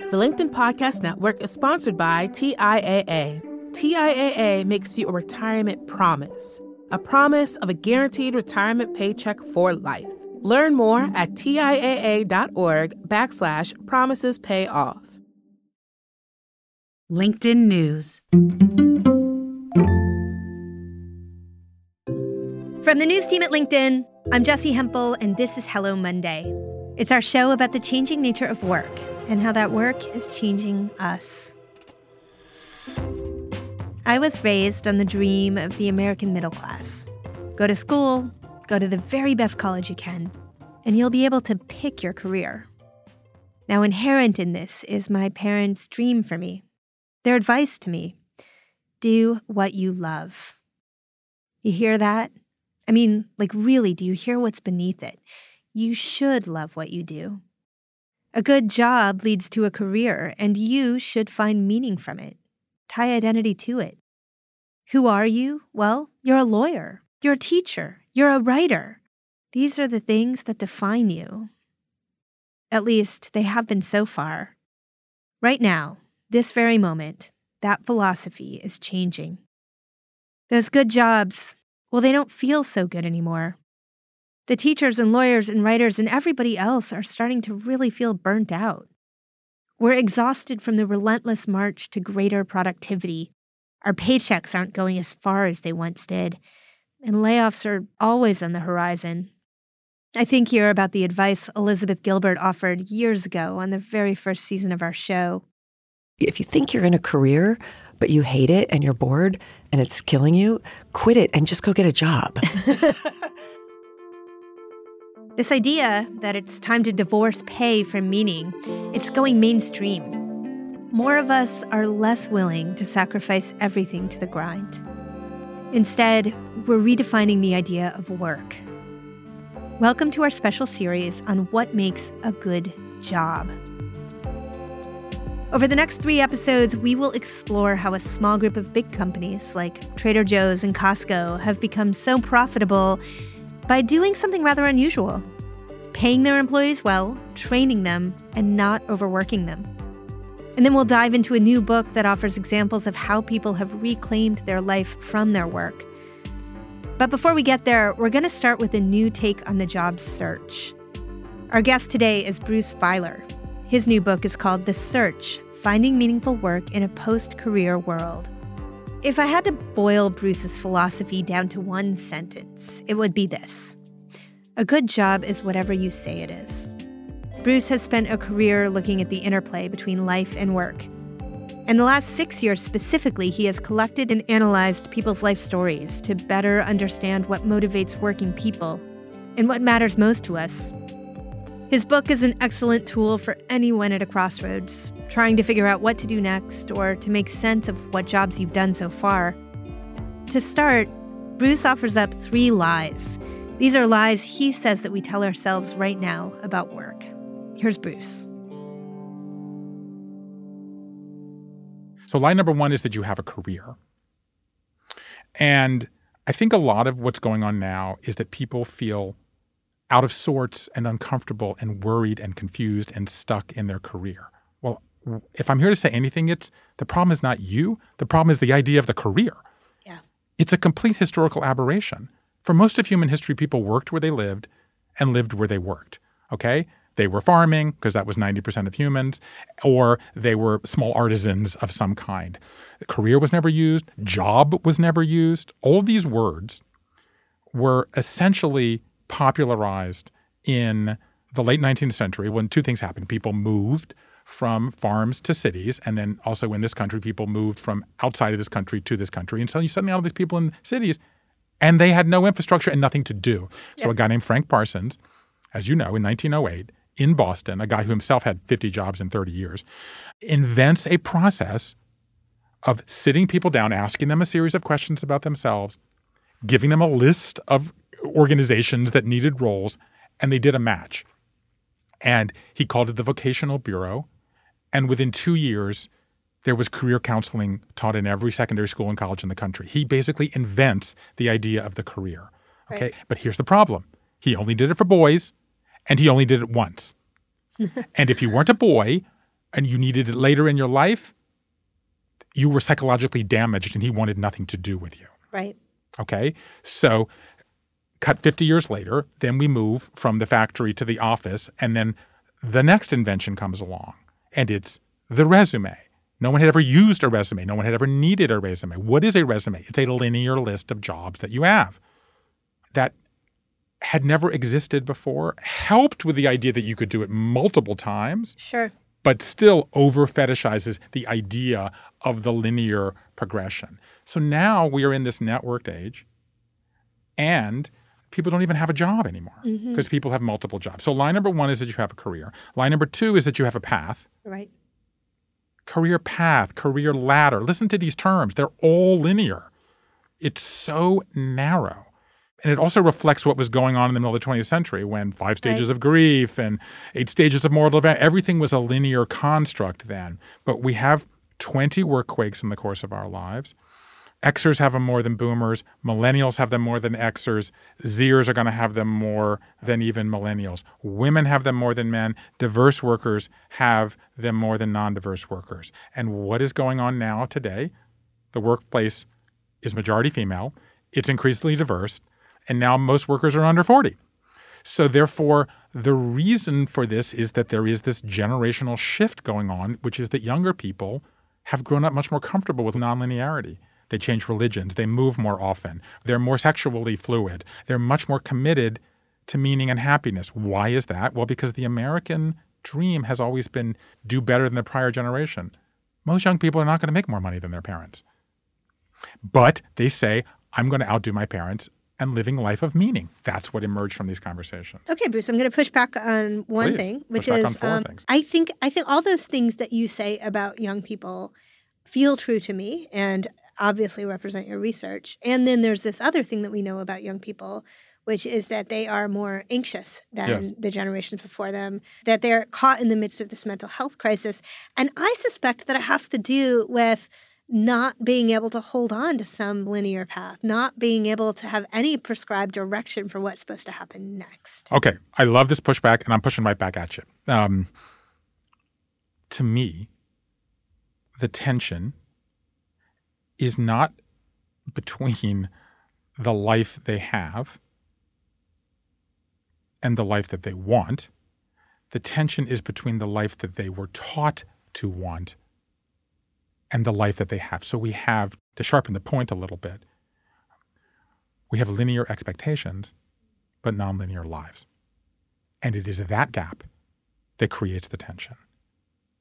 The LinkedIn Podcast Network is sponsored by TIAA. TIAA makes you a retirement promise, a promise of a guaranteed retirement paycheck for life. Learn more at TIAA.org backslash promises pay off. LinkedIn News. From the news team at LinkedIn, I'm Jessi Hempel, and this is Hello Monday. It's our show about the changing nature of work and how that work is changing us. I was raised on the dream of the American middle class go to school, go to the very best college you can, and you'll be able to pick your career. Now, inherent in this is my parents' dream for me, their advice to me do what you love. You hear that? I mean, like, really, do you hear what's beneath it? You should love what you do. A good job leads to a career, and you should find meaning from it. Tie identity to it. Who are you? Well, you're a lawyer, you're a teacher, you're a writer. These are the things that define you. At least, they have been so far. Right now, this very moment, that philosophy is changing. Those good jobs, well, they don't feel so good anymore. The teachers and lawyers and writers and everybody else are starting to really feel burnt out. We're exhausted from the relentless march to greater productivity. Our paychecks aren't going as far as they once did, and layoffs are always on the horizon. I think here about the advice Elizabeth Gilbert offered years ago on the very first season of our show. If you think you're in a career, but you hate it and you're bored and it's killing you, quit it and just go get a job. this idea that it's time to divorce pay from meaning, it's going mainstream. More of us are less willing to sacrifice everything to the grind. Instead, we're redefining the idea of work. Welcome to our special series on what makes a good job. Over the next three episodes, we will explore how a small group of big companies like Trader Joe's and Costco have become so profitable by doing something rather unusual paying their employees well, training them, and not overworking them. And then we'll dive into a new book that offers examples of how people have reclaimed their life from their work. But before we get there, we're going to start with a new take on the job search. Our guest today is Bruce Feiler. His new book is called The Search Finding Meaningful Work in a Post Career World. If I had to boil Bruce's philosophy down to one sentence, it would be this A good job is whatever you say it is. Bruce has spent a career looking at the interplay between life and work. In the last six years specifically, he has collected and analyzed people's life stories to better understand what motivates working people and what matters most to us his book is an excellent tool for anyone at a crossroads, trying to figure out what to do next or to make sense of what jobs you've done so far. To start, Bruce offers up three lies. These are lies he says that we tell ourselves right now about work. Here's Bruce. So, lie number one is that you have a career. And I think a lot of what's going on now is that people feel out of sorts and uncomfortable and worried and confused and stuck in their career. If I'm here to say anything, it's the problem is not you. The problem is the idea of the career. Yeah. It's a complete historical aberration. For most of human history, people worked where they lived and lived where they worked. Okay? They were farming, because that was 90% of humans, or they were small artisans of some kind. Career was never used, job was never used. All of these words were essentially popularized in the late 19th century when two things happened. People moved from farms to cities, and then also in this country, people moved from outside of this country to this country. And so you suddenly all these people in cities, and they had no infrastructure and nothing to do. So a guy named Frank Parsons, as you know, in 1908, in Boston, a guy who himself had 50 jobs in 30 years, invents a process of sitting people down, asking them a series of questions about themselves, giving them a list of organizations that needed roles, and they did a match. And he called it the Vocational Bureau. And within two years, there was career counseling taught in every secondary school and college in the country. He basically invents the idea of the career. Okay. Right. But here's the problem he only did it for boys, and he only did it once. and if you weren't a boy, and you needed it later in your life, you were psychologically damaged and he wanted nothing to do with you. Right. Okay. So, cut 50 years later, then we move from the factory to the office, and then the next invention comes along, and it's the resume. No one had ever used a resume. No one had ever needed a resume. What is a resume? It's a linear list of jobs that you have that had never existed before, helped with the idea that you could do it multiple times, Sure. but still over fetishizes the idea of the linear progression. So now we are in this networked age and people don't even have a job anymore mm-hmm. because people have multiple jobs. So line number 1 is that you have a career. Line number 2 is that you have a path. Right. Career path, career ladder. Listen to these terms. They're all linear. It's so narrow. And it also reflects what was going on in the middle of the 20th century when five stages Right. of grief and eight stages of moral event, everything was a linear construct then. But we have 20 work quakes in the course of our lives. Xers have them more than boomers. Millennials have them more than Xers. Zers are going to have them more than even millennials. Women have them more than men. Diverse workers have them more than non diverse workers. And what is going on now today? The workplace is majority female, it's increasingly diverse, and now most workers are under 40. So, therefore, the reason for this is that there is this generational shift going on, which is that younger people have grown up much more comfortable with nonlinearity. They change religions, they move more often, they're more sexually fluid, they're much more committed to meaning and happiness. Why is that? Well, because the American dream has always been do better than the prior generation. Most young people are not going to make more money than their parents. But they say, I'm going to outdo my parents and living a life of meaning. That's what emerged from these conversations. Okay, Bruce, I'm going to push back on one Please, thing, which push back on is um. I think I think all those things that you say about young people feel true to me and obviously represent your research. And then there's this other thing that we know about young people, which is that they are more anxious than Yes. the generations before them, that they're caught in the midst of this mental health crisis. And I suspect that it has to do with not being able to hold on to some linear path, not being able to have any prescribed direction for what's supposed to happen next. Okay, I love this pushback, and I'm pushing right back at you. Um, to me, the tension is not between the life they have and the life that they want. The tension is between the life that they were taught to want and the life that they have. So we have, to sharpen the point a little bit, we have linear expectations, but nonlinear lives. And it is that gap that creates the tension.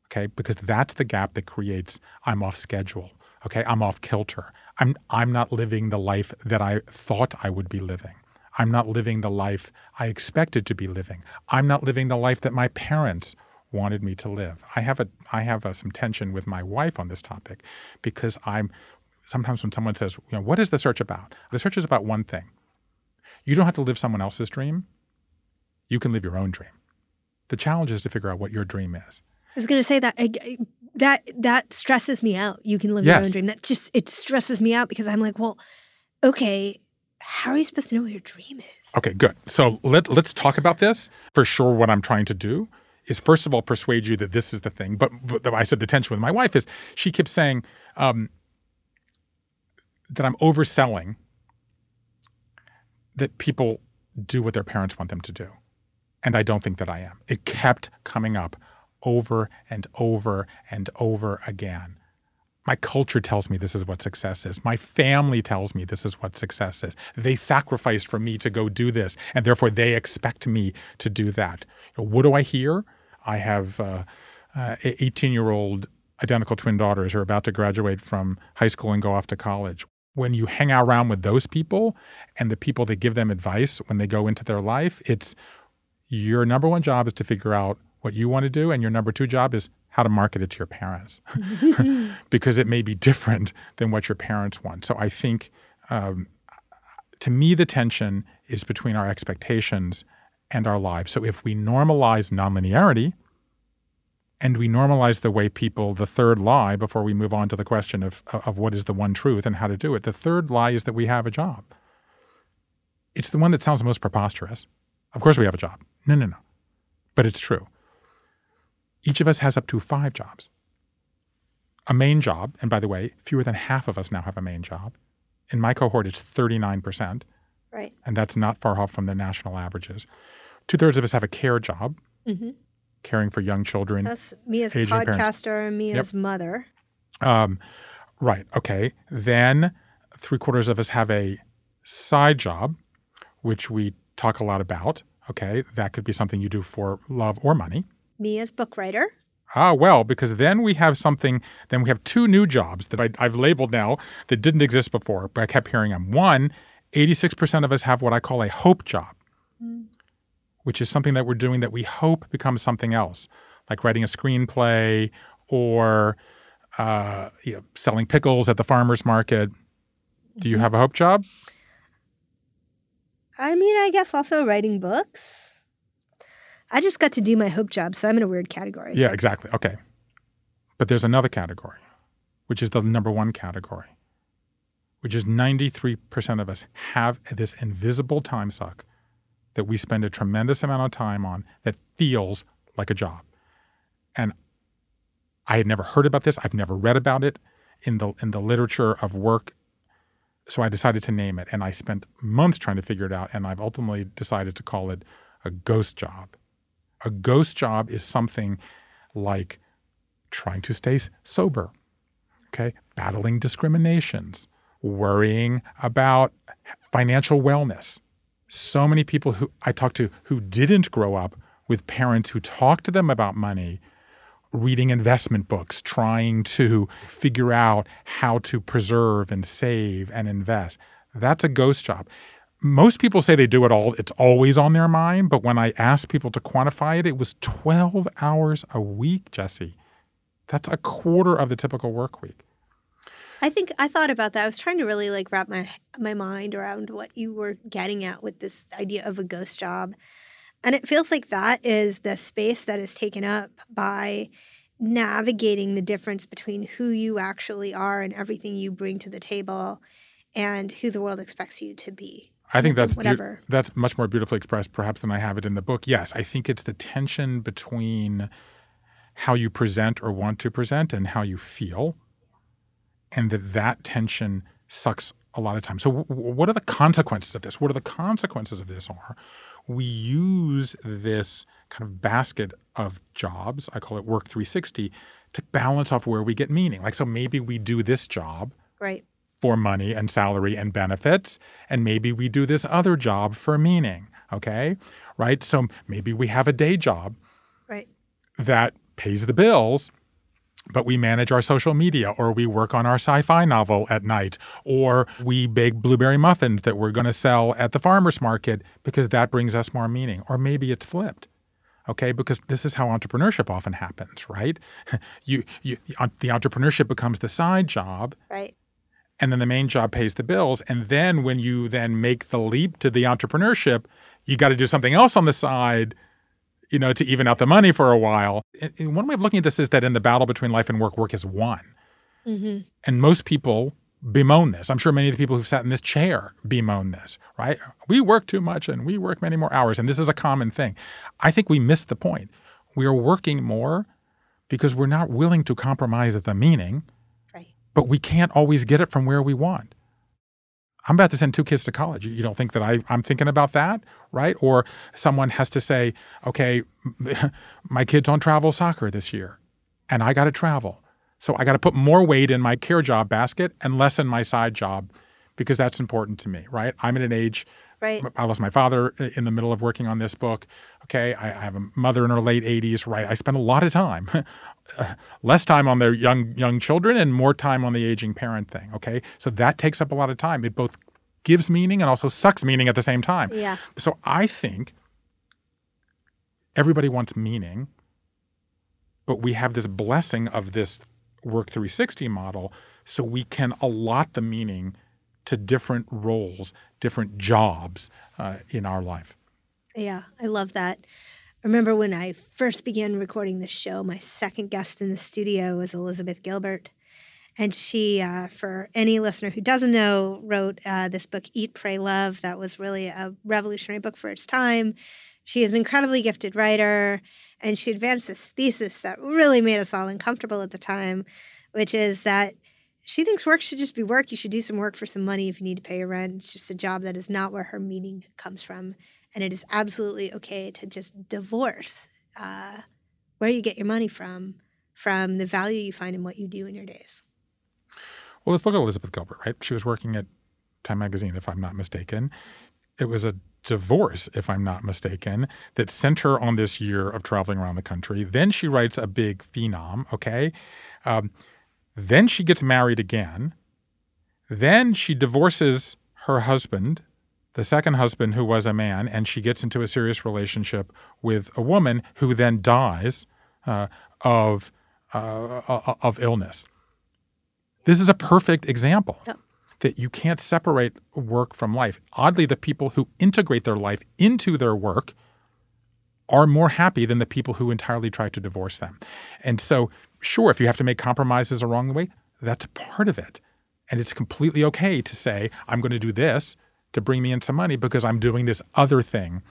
Okay? Because that's the gap that creates I'm off schedule. Okay? I'm off kilter. I'm I'm not living the life that I thought I would be living. I'm not living the life I expected to be living. I'm not living the life that my parents wanted me to live. I have a I have a, some tension with my wife on this topic because I'm sometimes when someone says, you know, what is the search about? The search is about one thing. You don't have to live someone else's dream. You can live your own dream. The challenge is to figure out what your dream is. I was going to say that I, I- that that stresses me out. You can live your own dream. That just it stresses me out because I'm like, well, okay, how are you supposed to know what your dream is? Okay, good. So let let's talk about this. For sure, what I'm trying to do is first of all persuade you that this is the thing. But, but I said the tension with my wife is she keeps saying um, that I'm overselling that people do what their parents want them to do, and I don't think that I am. It kept coming up over and over and over again. My culture tells me this is what success is. My family tells me this is what success is. They sacrificed for me to go do this, and therefore they expect me to do that. What do I hear? I have uh, uh, 18 year old identical twin daughters who are about to graduate from high school and go off to college. When you hang out around with those people and the people that give them advice when they go into their life, it's your number one job is to figure out what you want to do, and your number two job is how to market it to your parents because it may be different than what your parents want. So I think um, to me, the tension is between our expectations and our lives. So if we normalize nonlinearity and we normalize the way people, the third lie, before we move on to the question of, of what is the one truth and how to do it, the third lie is that we have a job. It's the one that sounds most preposterous. Of course, we have a job. No, no, no. But it's true. Each of us has up to five jobs. A main job, and by the way, fewer than half of us now have a main job. In my cohort, it's 39%, Right. and that's not far off from the national averages. Two thirds of us have a care job, caring for young children. That's me as Aging parents. podcaster and me Yep. as mother. Um, right. Okay. Then three quarters of us have a side job, which we talk a lot about. Okay. That could be something you do for love or money. Me as book writer. Ah, well, because then we have something, then we have two new jobs that I, I've labeled now that didn't exist before, but I kept hearing them. One, 86% of us have what I call a hope job, which is something that we're doing that we hope becomes something else, like writing a screenplay or uh, you know, selling pickles at the farmer's market. Do you have a hope job? I mean, I guess also writing books. I just got to do my hope job, so I'm in a weird category. Yeah, exactly. Okay. But there's another category, which is the number one category, which is 93% of us have this invisible time suck that we spend a tremendous amount of time on that feels like a job. And I had never heard about this. I've never read about it in the in the literature of work. So I decided to name it and I spent months trying to figure it out and I've ultimately decided to call it a ghost job. A ghost job is something like trying to stay sober, okay, battling discriminations, worrying about financial wellness. So many people who I talked to who didn't grow up with parents who talked to them about money, reading investment books, trying to figure out how to preserve and save and invest. That's a ghost job. Most people say they do it all, it's always on their mind. But when I asked people to quantify it, it was 12 hours a week, Jessi. That's a quarter of the typical work week. I think I thought about that. I was trying to really like wrap my my mind around what you were getting at with this idea of a ghost job. And it feels like that is the space that is taken up by navigating the difference between who you actually are and everything you bring to the table and who the world expects you to be. I think that's whatever. that's much more beautifully expressed, perhaps, than I have it in the book. Yes, I think it's the tension between how you present or want to present and how you feel, and that that tension sucks a lot of time. So, w- w- what are the consequences of this? What are the consequences of this? Are we use this kind of basket of jobs? I call it Work 360 to balance off where we get meaning. Like, so maybe we do this job Right. For money and salary and benefits. And maybe we do this other job for meaning. Okay. Right. So maybe we have a day job Right. that pays the bills, but we manage our social media or we work on our sci fi novel at night or we bake blueberry muffins that we're going to sell at the farmer's market because that brings us more meaning. Or maybe it's flipped. Okay, because this is how entrepreneurship often happens, right? You, you, the entrepreneurship becomes the side job, Right. And then the main job pays the bills. And then when you then make the leap to the entrepreneurship you got to do something else on the side you know to even out the money for a while. And, one way of looking at this is that in the battle between life and work work is won. Mm-hmm. And most people bemoan this. I'm sure many of the people who've sat in this chair bemoan this right? We work too much and we work many more hours and this is a common thing. I think we miss the point. We are working more because we're not willing to compromise the meaning. But we can't always get it from where we want. I'm about to send two kids to college. You don't think that I, I'm thinking about that, right? Or someone has to say, okay, my kid's on travel soccer this year and I got to travel. So I got to put more weight in my care job basket and less in my side job because that's important to me, right? I'm at an age Right. I lost my father in the middle of working on this book. Okay, I, I have a mother in her late 80s. Right, I spend a lot of time, less time on their young young children and more time on the aging parent thing. Okay, so that takes up a lot of time. It both gives meaning and also sucks meaning at the same time. Yeah. So I think everybody wants meaning, but we have this blessing of this Work 360 model, so we can allot the meaning to different roles, different jobs uh, in our life. Yeah, I love that. I remember when I first began recording this show, my second guest in the studio was Elizabeth Gilbert. And she, uh, for any listener who doesn't know, wrote uh, this book, Eat, Pray, Love. That was really a revolutionary book for its time. She is an incredibly gifted writer. And she advanced this thesis that really made us all uncomfortable at the time, which is that she thinks work should just be work. You should do some work for some money if you need to pay your rent. It's just a job that is not where her meaning comes from. And it is absolutely okay to just divorce uh, where you get your money from, from the value you find in what you do in your days. Well, let's look at Elizabeth Gilbert, right? She was working at Time Magazine, if I'm not mistaken. It was a divorce, if I'm not mistaken, that sent her on this year of traveling around the country. Then she writes a big phenom, okay? Um, then she gets married again. Then she divorces her husband, the second husband, who was a man, and she gets into a serious relationship with a woman who then dies uh, of, uh, uh of illness. This is a perfect example yep. that you can't separate work from life. Oddly, the people who integrate their life into their work are more happy than the people who entirely try to divorce them. And so, sure, if you have to make compromises along the way, that's part of it. And it's completely okay to say, I'm going to do this to bring me in some money because I'm doing this other thing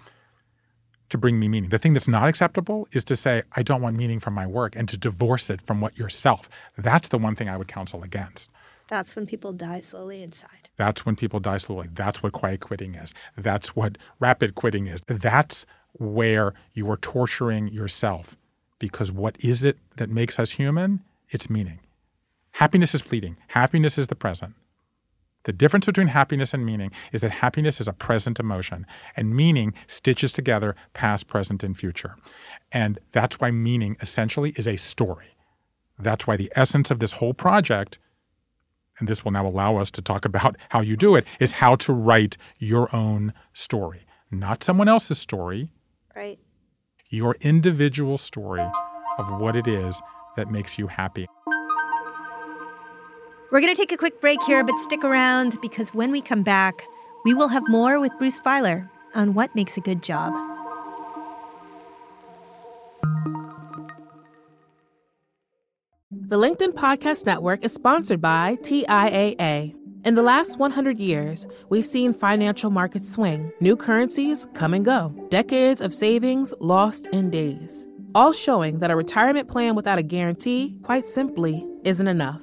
to bring me meaning. The thing that's not acceptable is to say, I don't want meaning from my work and to divorce it from what yourself. That's the one thing I would counsel against. That's when people die slowly inside. That's when people die slowly. That's what quiet quitting is. That's what rapid quitting is. That's where you are torturing yourself. Because what is it that makes us human? It's meaning. Happiness is fleeting, happiness is the present. The difference between happiness and meaning is that happiness is a present emotion, and meaning stitches together past, present, and future. And that's why meaning essentially is a story. That's why the essence of this whole project, and this will now allow us to talk about how you do it, is how to write your own story. Not someone else's story. Right. Your individual story of what it is that makes you happy. We're going to take a quick break here, but stick around because when we come back, we will have more with Bruce Feiler on what makes a good job. The LinkedIn Podcast Network is sponsored by TIAA. In the last 100 years, we've seen financial markets swing, new currencies come and go, decades of savings lost in days, all showing that a retirement plan without a guarantee, quite simply, isn't enough.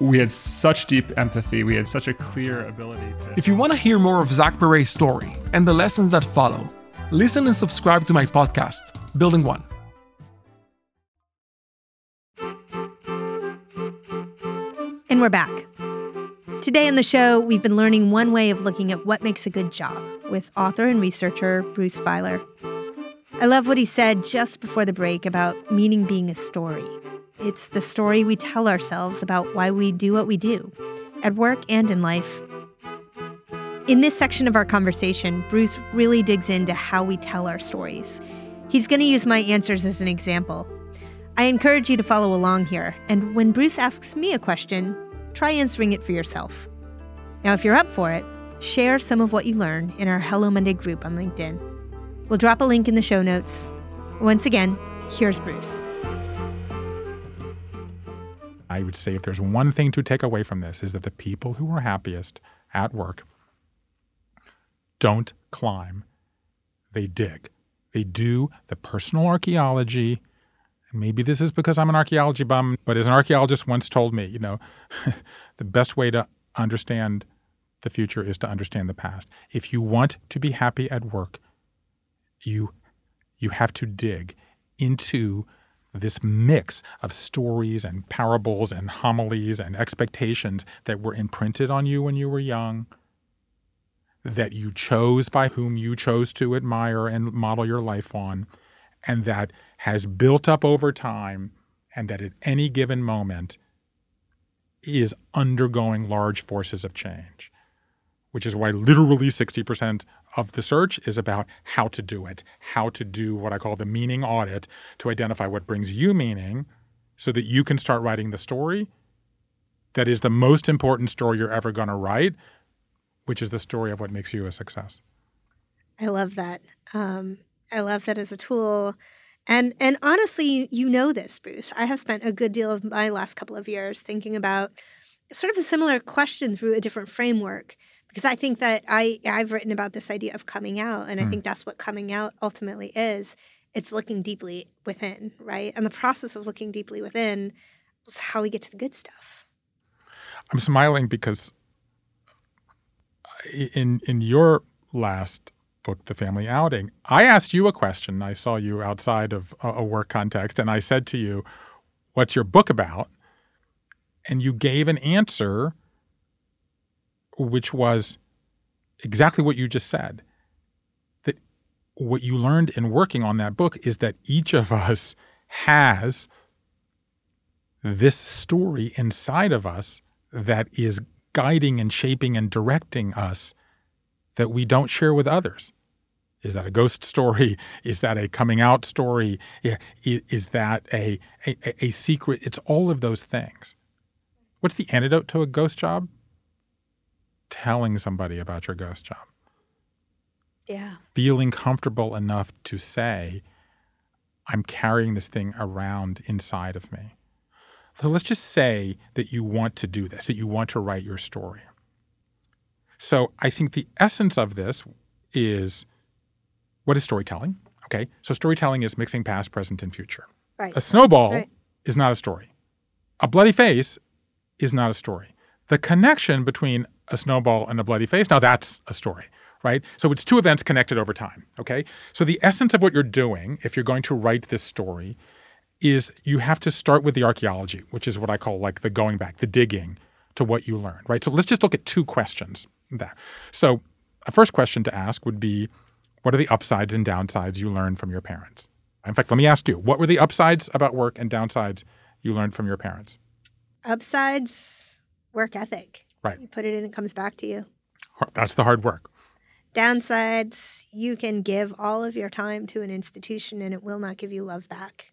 we had such deep empathy. We had such a clear ability to. If you want to hear more of Zach Perret's story and the lessons that follow, listen and subscribe to my podcast, Building One. And we're back. Today on the show, we've been learning one way of looking at what makes a good job with author and researcher Bruce Feiler. I love what he said just before the break about meaning being a story. It's the story we tell ourselves about why we do what we do, at work and in life. In this section of our conversation, Bruce really digs into how we tell our stories. He's going to use my answers as an example. I encourage you to follow along here, and when Bruce asks me a question, try answering it for yourself. Now, if you're up for it, share some of what you learn in our Hello Monday group on LinkedIn. We'll drop a link in the show notes. Once again, here's Bruce. I would say if there's one thing to take away from this is that the people who are happiest at work don't climb, they dig. They do the personal archaeology. Maybe this is because I'm an archaeology bum, but as an archaeologist once told me, you know, the best way to understand the future is to understand the past. If you want to be happy at work, you you have to dig into this mix of stories and parables and homilies and expectations that were imprinted on you when you were young, that you chose by whom you chose to admire and model your life on, and that has built up over time, and that at any given moment is undergoing large forces of change which is why literally 60% of the search is about how to do it, how to do what I call the meaning audit to identify what brings you meaning so that you can start writing the story that is the most important story you're ever going to write, which is the story of what makes you a success. I love that. Um, I love that as a tool. And and honestly, you know this, Bruce. I have spent a good deal of my last couple of years thinking about sort of a similar question through a different framework because I think that I I've written about this idea of coming out, and I mm. think that's what coming out ultimately is. It's looking deeply within, right? And the process of looking deeply within is how we get to the good stuff. I'm smiling because in in your last book, The Family Outing, I asked you a question. I saw you outside of a work context, and I said to you, "What's your book about?" And you gave an answer which was exactly what you just said. That what you learned in working on that book is that each of us has this story inside of us that is guiding and shaping and directing us that we don't share with others. Is that a ghost story? Is that a coming out story? Is that a, a, a secret? It's all of those things. What's the antidote to a ghost job? Telling somebody about your ghost job. Yeah. Feeling comfortable enough to say, I'm carrying this thing around inside of me. So let's just say that you want to do this, that you want to write your story. So I think the essence of this is what is storytelling? Okay. So storytelling is mixing past, present, and future. Right. A snowball right. is not a story. A bloody face is not a story. The connection between a snowball and a bloody face, now that's a story, right? So it's two events connected over time, okay? So the essence of what you're doing, if you're going to write this story, is you have to start with the archaeology, which is what I call like the going back, the digging to what you learned, right? So let's just look at two questions. There. So a first question to ask would be, what are the upsides and downsides you learned from your parents? In fact, let me ask you, what were the upsides about work and downsides you learned from your parents? Upsides, work ethic. Right. You put it in, it comes back to you. That's the hard work. Downsides, you can give all of your time to an institution and it will not give you love back.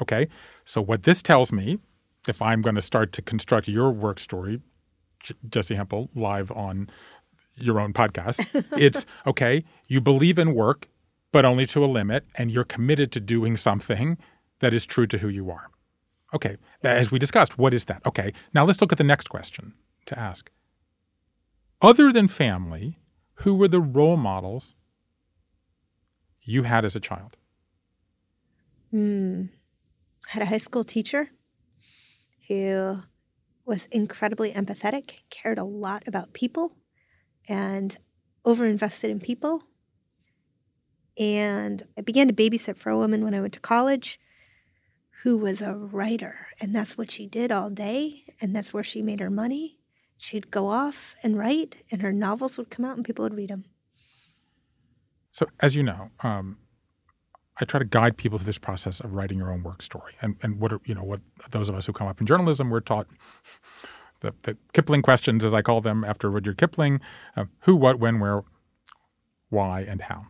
Okay. So, what this tells me, if I'm going to start to construct your work story, Jessi Hempel, live on your own podcast, it's okay, you believe in work, but only to a limit, and you're committed to doing something that is true to who you are. Okay, as we discussed, what is that? Okay, now let's look at the next question to ask. Other than family, who were the role models you had as a child? Hmm. Had a high school teacher who was incredibly empathetic, cared a lot about people, and overinvested in people. And I began to babysit for a woman when I went to college who was a writer, and that's what she did all day, and that's where she made her money. She'd go off and write, and her novels would come out, and people would read them. So, as you know, um, I try to guide people through this process of writing your own work story, and and what are you know what those of us who come up in journalism we're taught the, the Kipling questions, as I call them, after Rudyard Kipling: uh, who, what, when, where, why, and how.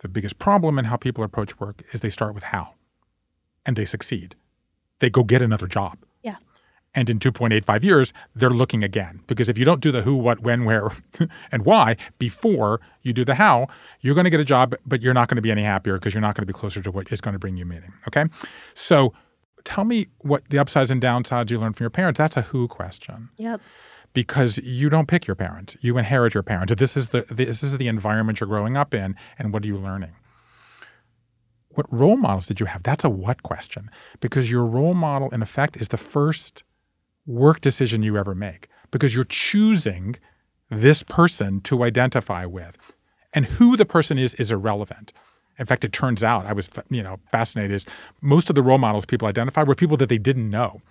The biggest problem in how people approach work is they start with how and they succeed. They go get another job. And in 2.85 years, they're looking again. Because if you don't do the who, what, when, where, and why before you do the how, you're going to get a job, but you're not going to be any happier because you're not going to be closer to what is going to bring you meaning. Okay. So tell me what the upsides and downsides you learned from your parents. That's a who question. Yep. Because you don't pick your parents, you inherit your parents. This is the this is the environment you're growing up in, and what are you learning? what role models did you have? That's a what question because your role model, in effect, is the first work decision you ever make. because you're choosing this person to identify with. And who the person is is irrelevant. In fact, it turns out I was you know fascinated is most of the role models people identified were people that they didn't know.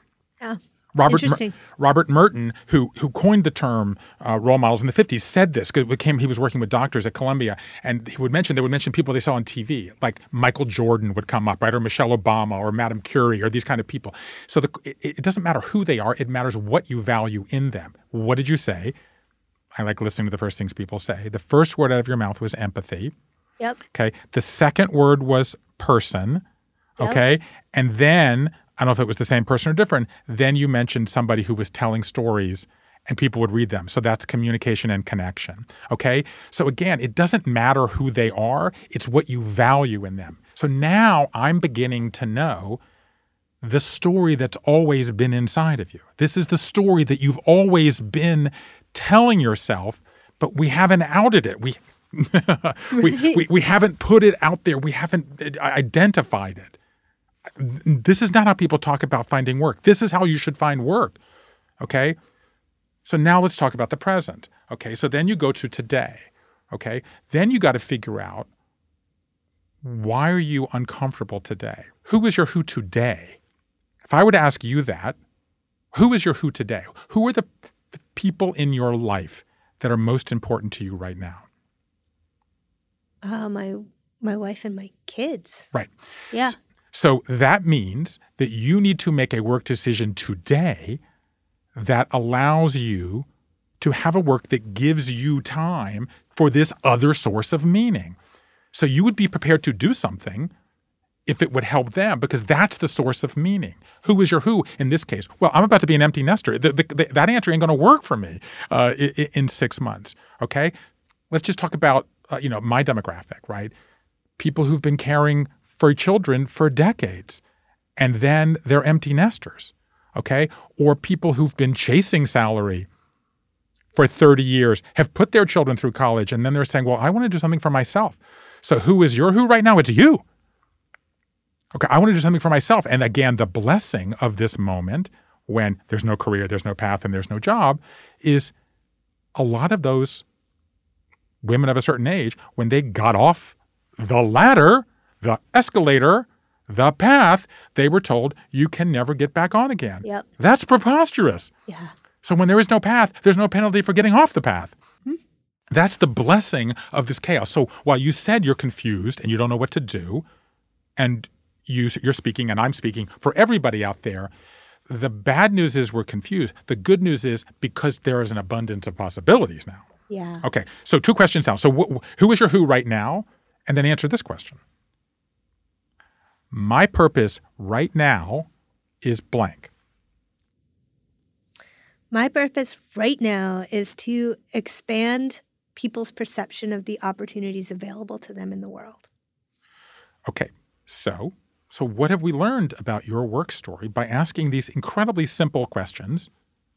Yeah. Robert Interesting. Robert Merton, who who coined the term uh, role models in the 50s, said this because came he was working with doctors at Columbia, and he would mention they would mention people they saw on TV, like Michael Jordan would come up, right, or Michelle Obama, or Madame Curie, or these kind of people. So the, it, it doesn't matter who they are; it matters what you value in them. What did you say? I like listening to the first things people say. The first word out of your mouth was empathy. Yep. Okay. The second word was person. Okay. And then, I don't know if it was the same person or different, then you mentioned somebody who was telling stories and people would read them. So that's communication and connection. Okay. So again, it doesn't matter who they are, it's what you value in them. So now I'm beginning to know the story that's always been inside of you. This is the story that you've always been telling yourself, but we haven't outed it. We we, we, we haven't put it out there. We haven't uh, identified it. This is not how people talk about finding work. This is how you should find work. Okay? So now let's talk about the present. Okay? So then you go to today. Okay? Then you got to figure out why are you uncomfortable today? Who is your who today? If I were to ask you that, who is your who today? Who are the, the people in your life that are most important to you right now? Uh, my my wife and my kids. Right. Yeah. So that means that you need to make a work decision today that allows you to have a work that gives you time for this other source of meaning. So you would be prepared to do something if it would help them because that's the source of meaning. Who is your who in this case? Well, I'm about to be an empty nester. The, the, the, that answer ain't going to work for me uh, in, in six months. Okay, let's just talk about uh, you know my demographic, right? People who've been caring for children for decades, and then they're empty nesters. Okay, or people who've been chasing salary for 30 years, have put their children through college, and then they're saying, "Well, I want to do something for myself." So who is your who right now? It's you. Okay, I want to do something for myself. And again, the blessing of this moment when there's no career, there's no path, and there's no job is a lot of those women of a certain age, when they got off the ladder, the escalator, the path, they were told you can never get back on again. Yep. That's preposterous. Yeah. So when there is no path, there's no penalty for getting off the path. Hmm. That's the blessing of this chaos. So while you said you're confused and you don't know what to do, and you, you're speaking and I'm speaking for everybody out there, the bad news is we're confused. The good news is because there is an abundance of possibilities now. Yeah. Okay, so two questions now. So wh- who is your who right now? And then answer this question. My purpose right now is blank. My purpose right now is to expand people's perception of the opportunities available to them in the world. Okay, so so what have we learned about your work story by asking these incredibly simple questions?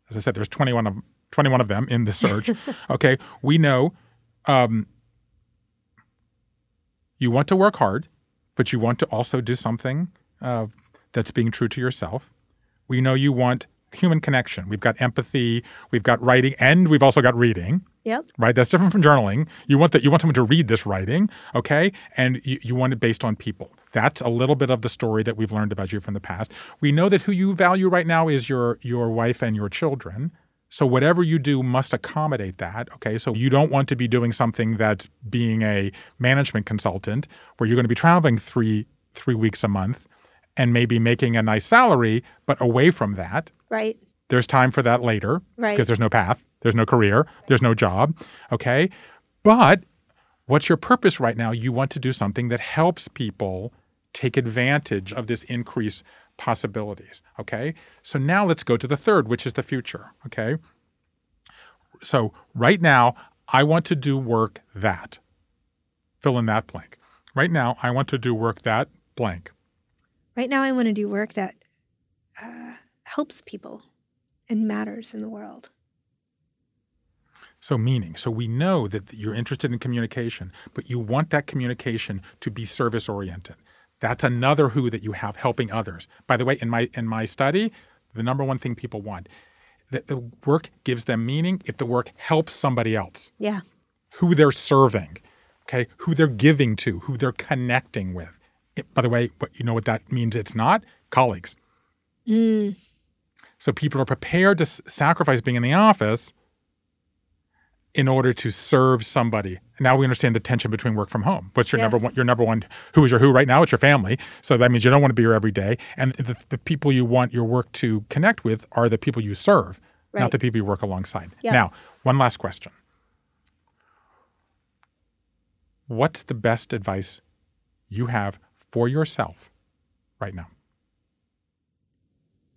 As I said, there's 21 of 21 of them in the search. okay, we know um, you want to work hard, but you want to also do something uh, that's being true to yourself. We know you want human connection. We've got empathy, we've got writing, and we've also got reading. Yep. Right, that's different from journaling. You want that. You want someone to read this writing, okay? And you, you want it based on people. That's a little bit of the story that we've learned about you from the past. We know that who you value right now is your your wife and your children. So whatever you do must accommodate that. Okay. So you don't want to be doing something that's being a management consultant where you're going to be traveling three three weeks a month and maybe making a nice salary, but away from that. Right. There's time for that later. Right. Because there's no path, there's no career, there's no job. Okay. But what's your purpose right now? You want to do something that helps people take advantage of this increased possibilities. Okay. So now let's go to the third, which is the future. Okay. So right now, I want to do work that. Fill in that blank. Right now, I want to do work that blank. Right now, I want to do work that uh, helps people and matters in the world. So, meaning, so we know that you're interested in communication, but you want that communication to be service oriented. That's another who that you have helping others. By the way, in my in my study, the number one thing people want, that the work gives them meaning if the work helps somebody else, Yeah. who they're serving, okay, who they're giving to, who they're connecting with. It- by the way, what you know what that means? It's not colleagues. Mm. So people are prepared to s- sacrifice being in the office in order to serve somebody. Now we understand the tension between work from home. What's your Yeah. number one? Your number one. Who is your who right now? It's your family. So that means you don't want to be here every day. And the, the people you want your work to connect with are the people you serve, Right. not the people you work alongside. Yeah. Now, one last question. What's the best advice you have for yourself right now?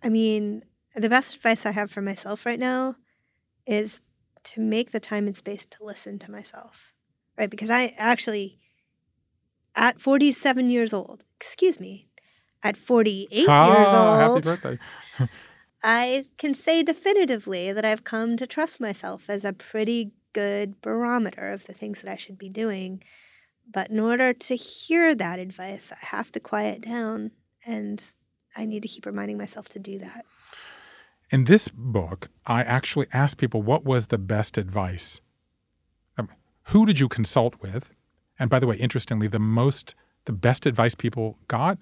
I mean, the best advice I have for myself right now is to make the time and space to listen to myself, right? Because I actually, at 47 years old, excuse me, at 48 years Ah, old, Happy birthday. I can say definitively that I've come to trust myself as a pretty good barometer of the things that I should be doing. But in order to hear that advice, I have to quiet down and I need to keep reminding myself to do that. In this book, I actually asked people what was the best advice. Um, who did you consult with? And by the way, interestingly, the most, the best advice people got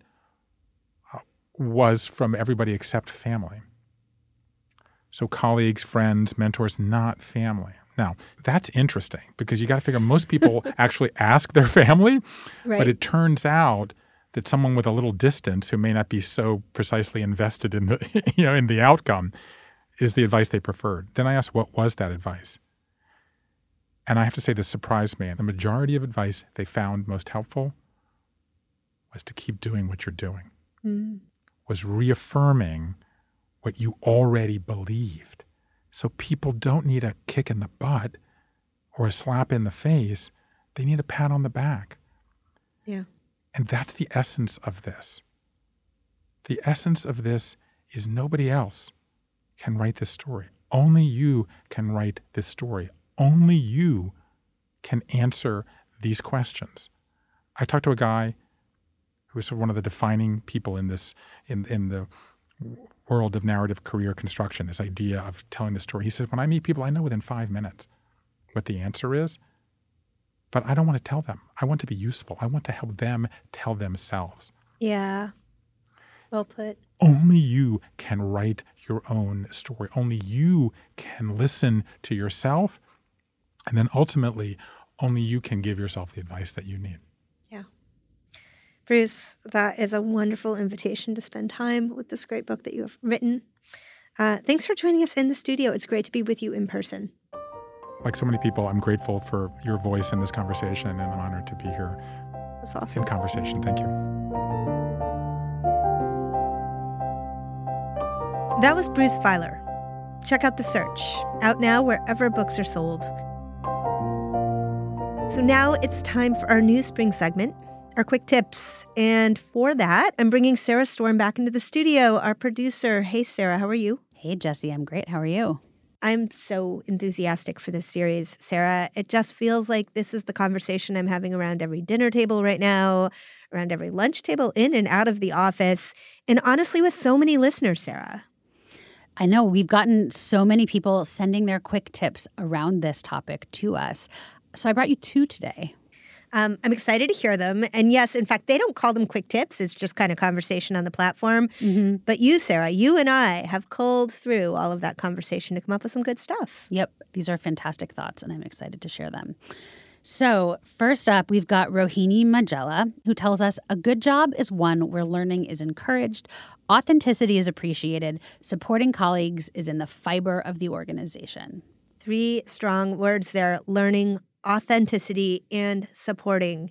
uh, was from everybody except family. So colleagues, friends, mentors, not family. Now, that's interesting because you got to figure most people actually ask their family, Right. but it turns out that someone with a little distance who may not be so precisely invested in the you know in the outcome is the advice they preferred. Then I asked what was that advice? And I have to say this surprised me. The majority of advice they found most helpful was to keep doing what you're doing. Mm. Was reaffirming what you already believed. So people don't need a kick in the butt or a slap in the face. They need a pat on the back. Yeah. And that's the essence of this. The essence of this is nobody else can write this story. Only you can write this story. Only you can answer these questions. I talked to a guy who was sort of one of the defining people in this in in the world of narrative career construction, this idea of telling the story. He said, when I meet people, I know within five minutes what the answer is, but I don't want to tell them. I want to be useful. I want to help them tell themselves. Yeah. Well put. Only you can write your own story. Only you can listen to yourself. And then ultimately, only you can give yourself the advice that you need. Yeah. Bruce, that is a wonderful invitation to spend time with this great book that you have written. Uh, thanks for joining us in the studio. It's great to be with you in person. Like so many people, I'm grateful for your voice in this conversation, and I'm honored to be here That's awesome. in conversation. Thank you. That was Bruce Feiler. Check out The Search, out now wherever books are sold. So now it's time for our new spring segment, our quick tips. And for that, I'm bringing Sarah Storm back into the studio, our producer. Hey, Sarah, how are you? Hey, Jessi, I'm great. How are you? I'm so enthusiastic for this series, Sarah. It just feels like this is the conversation I'm having around every dinner table right now, around every lunch table, in and out of the office, and honestly, with so many listeners, Sarah. I know we've gotten so many people sending their quick tips around this topic to us. So I brought you two today. Um, I'm excited to hear them. And yes, in fact, they don't call them quick tips. It's just kind of conversation on the platform. But you, Sarah, you and I have culled through all of that conversation to come up with some good stuff. Yep, these are fantastic thoughts, and I'm excited to share them. So, first up, we've got Rohini Magella, who tells us a good job is one where learning is encouraged, authenticity is appreciated, supporting colleagues is in the fiber of the organization. Three strong words there learning, authenticity, and supporting.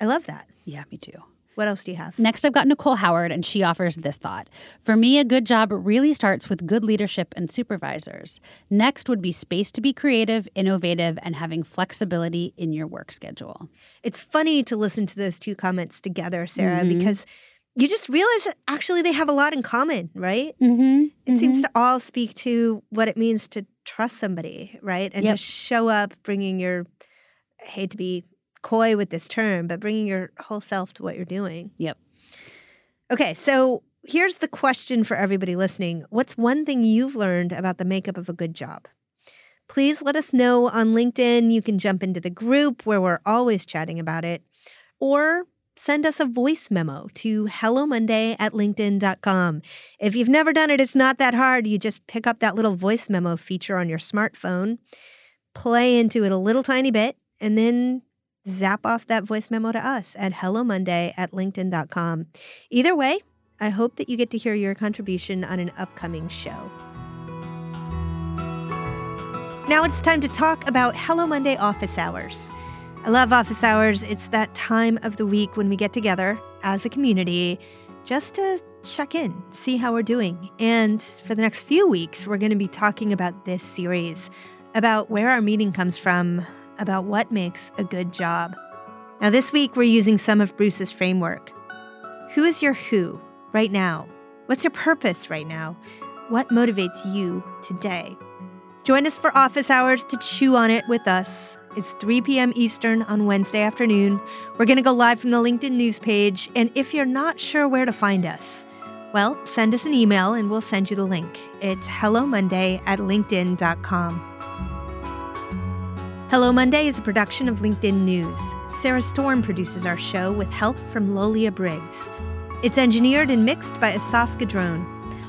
I love that. Yeah, me too. What else do you have? Next, I've got Nicole Howard, and she offers this thought. For me, a good job really starts with good leadership and supervisors. Next would be space to be creative, innovative, and having flexibility in your work schedule. It's funny to listen to those two comments together, Sarah, because you just realize that actually they have a lot in common, right? Mm-hmm. It seems to all speak to what it means to trust somebody, right? And to Yep. show up bringing your, I hate to be coy with this term, but bringing your whole self to what you're doing. Yep. Okay, so here's the question for everybody listening What's one thing you've learned about the makeup of a good job? Please let us know on LinkedIn. You can jump into the group where we're always chatting about it, or send us a voice memo to hello monday at linkedin.com. If you've never done it, it's not that hard. You just pick up that little voice memo feature on your smartphone, play into it a little tiny bit, and then zap off that voice memo to us at hello monday at linkedin.com. Either way, I hope that you get to hear your contribution on an upcoming show. Now it's time to talk about Hello Monday office hours. I love office hours. It's that time of the week when we get together as a community just to check in, see how we're doing. And for the next few weeks, we're going to be talking about this series, about where our meeting comes from, about what makes a good job. Now, this week, we're using some of Bruce's framework. Who is your who right now? What's your purpose right now? What motivates you today? Join us for office hours to chew on it with us. It's 3 p.m. Eastern on Wednesday afternoon. We're going to go live from the LinkedIn news page. And if you're not sure where to find us, well, send us an email and we'll send you the link. It's hello monday at linkedin.com. Hello Monday is a production of LinkedIn News. Sarah Storm produces our show with help from Lolia Briggs. It's engineered and mixed by Asaf Gadron.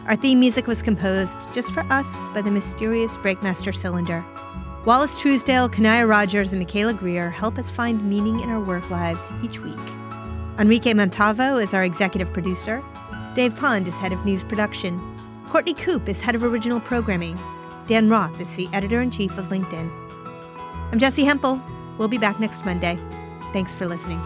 Our theme music was composed just for us by the mysterious Breakmaster Cylinder. Wallace Truesdale, Kanaya Rogers, and Michaela Greer help us find meaning in our work lives each week. Enrique Montalvo is our executive producer. Dave Pond is head of news production. Courtney Coop is head of original programming. Dan Roth is the editor in chief of LinkedIn. I'm Jessi Hempel. We'll be back next Monday. Thanks for listening.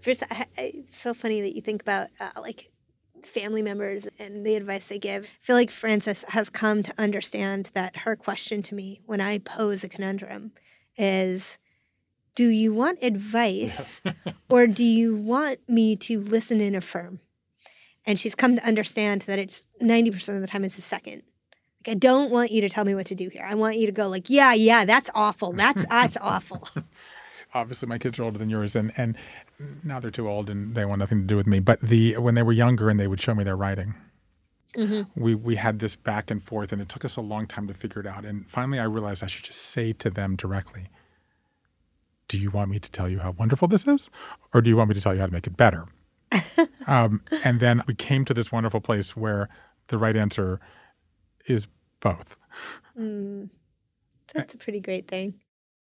First, I, it's so funny that you think about uh, like family members and the advice they give. I feel like Frances has come to understand that her question to me when I pose a conundrum is do you want advice or do you want me to listen and affirm? And she's come to understand that it's 90% of the time it's the second. Like I don't want you to tell me what to do here. I want you to go like, yeah, yeah, that's awful. That's that's awful. Obviously my kids are older than yours and and now they're too old and they want nothing to do with me. But the when they were younger and they would show me their writing. Mm-hmm. We we had this back and forth and it took us a long time to figure it out. And finally I realized I should just say to them directly, do you want me to tell you how wonderful this is? Or do you want me to tell you how to make it better? um, and then we came to this wonderful place where the right answer is both. Mm, that's a pretty great thing.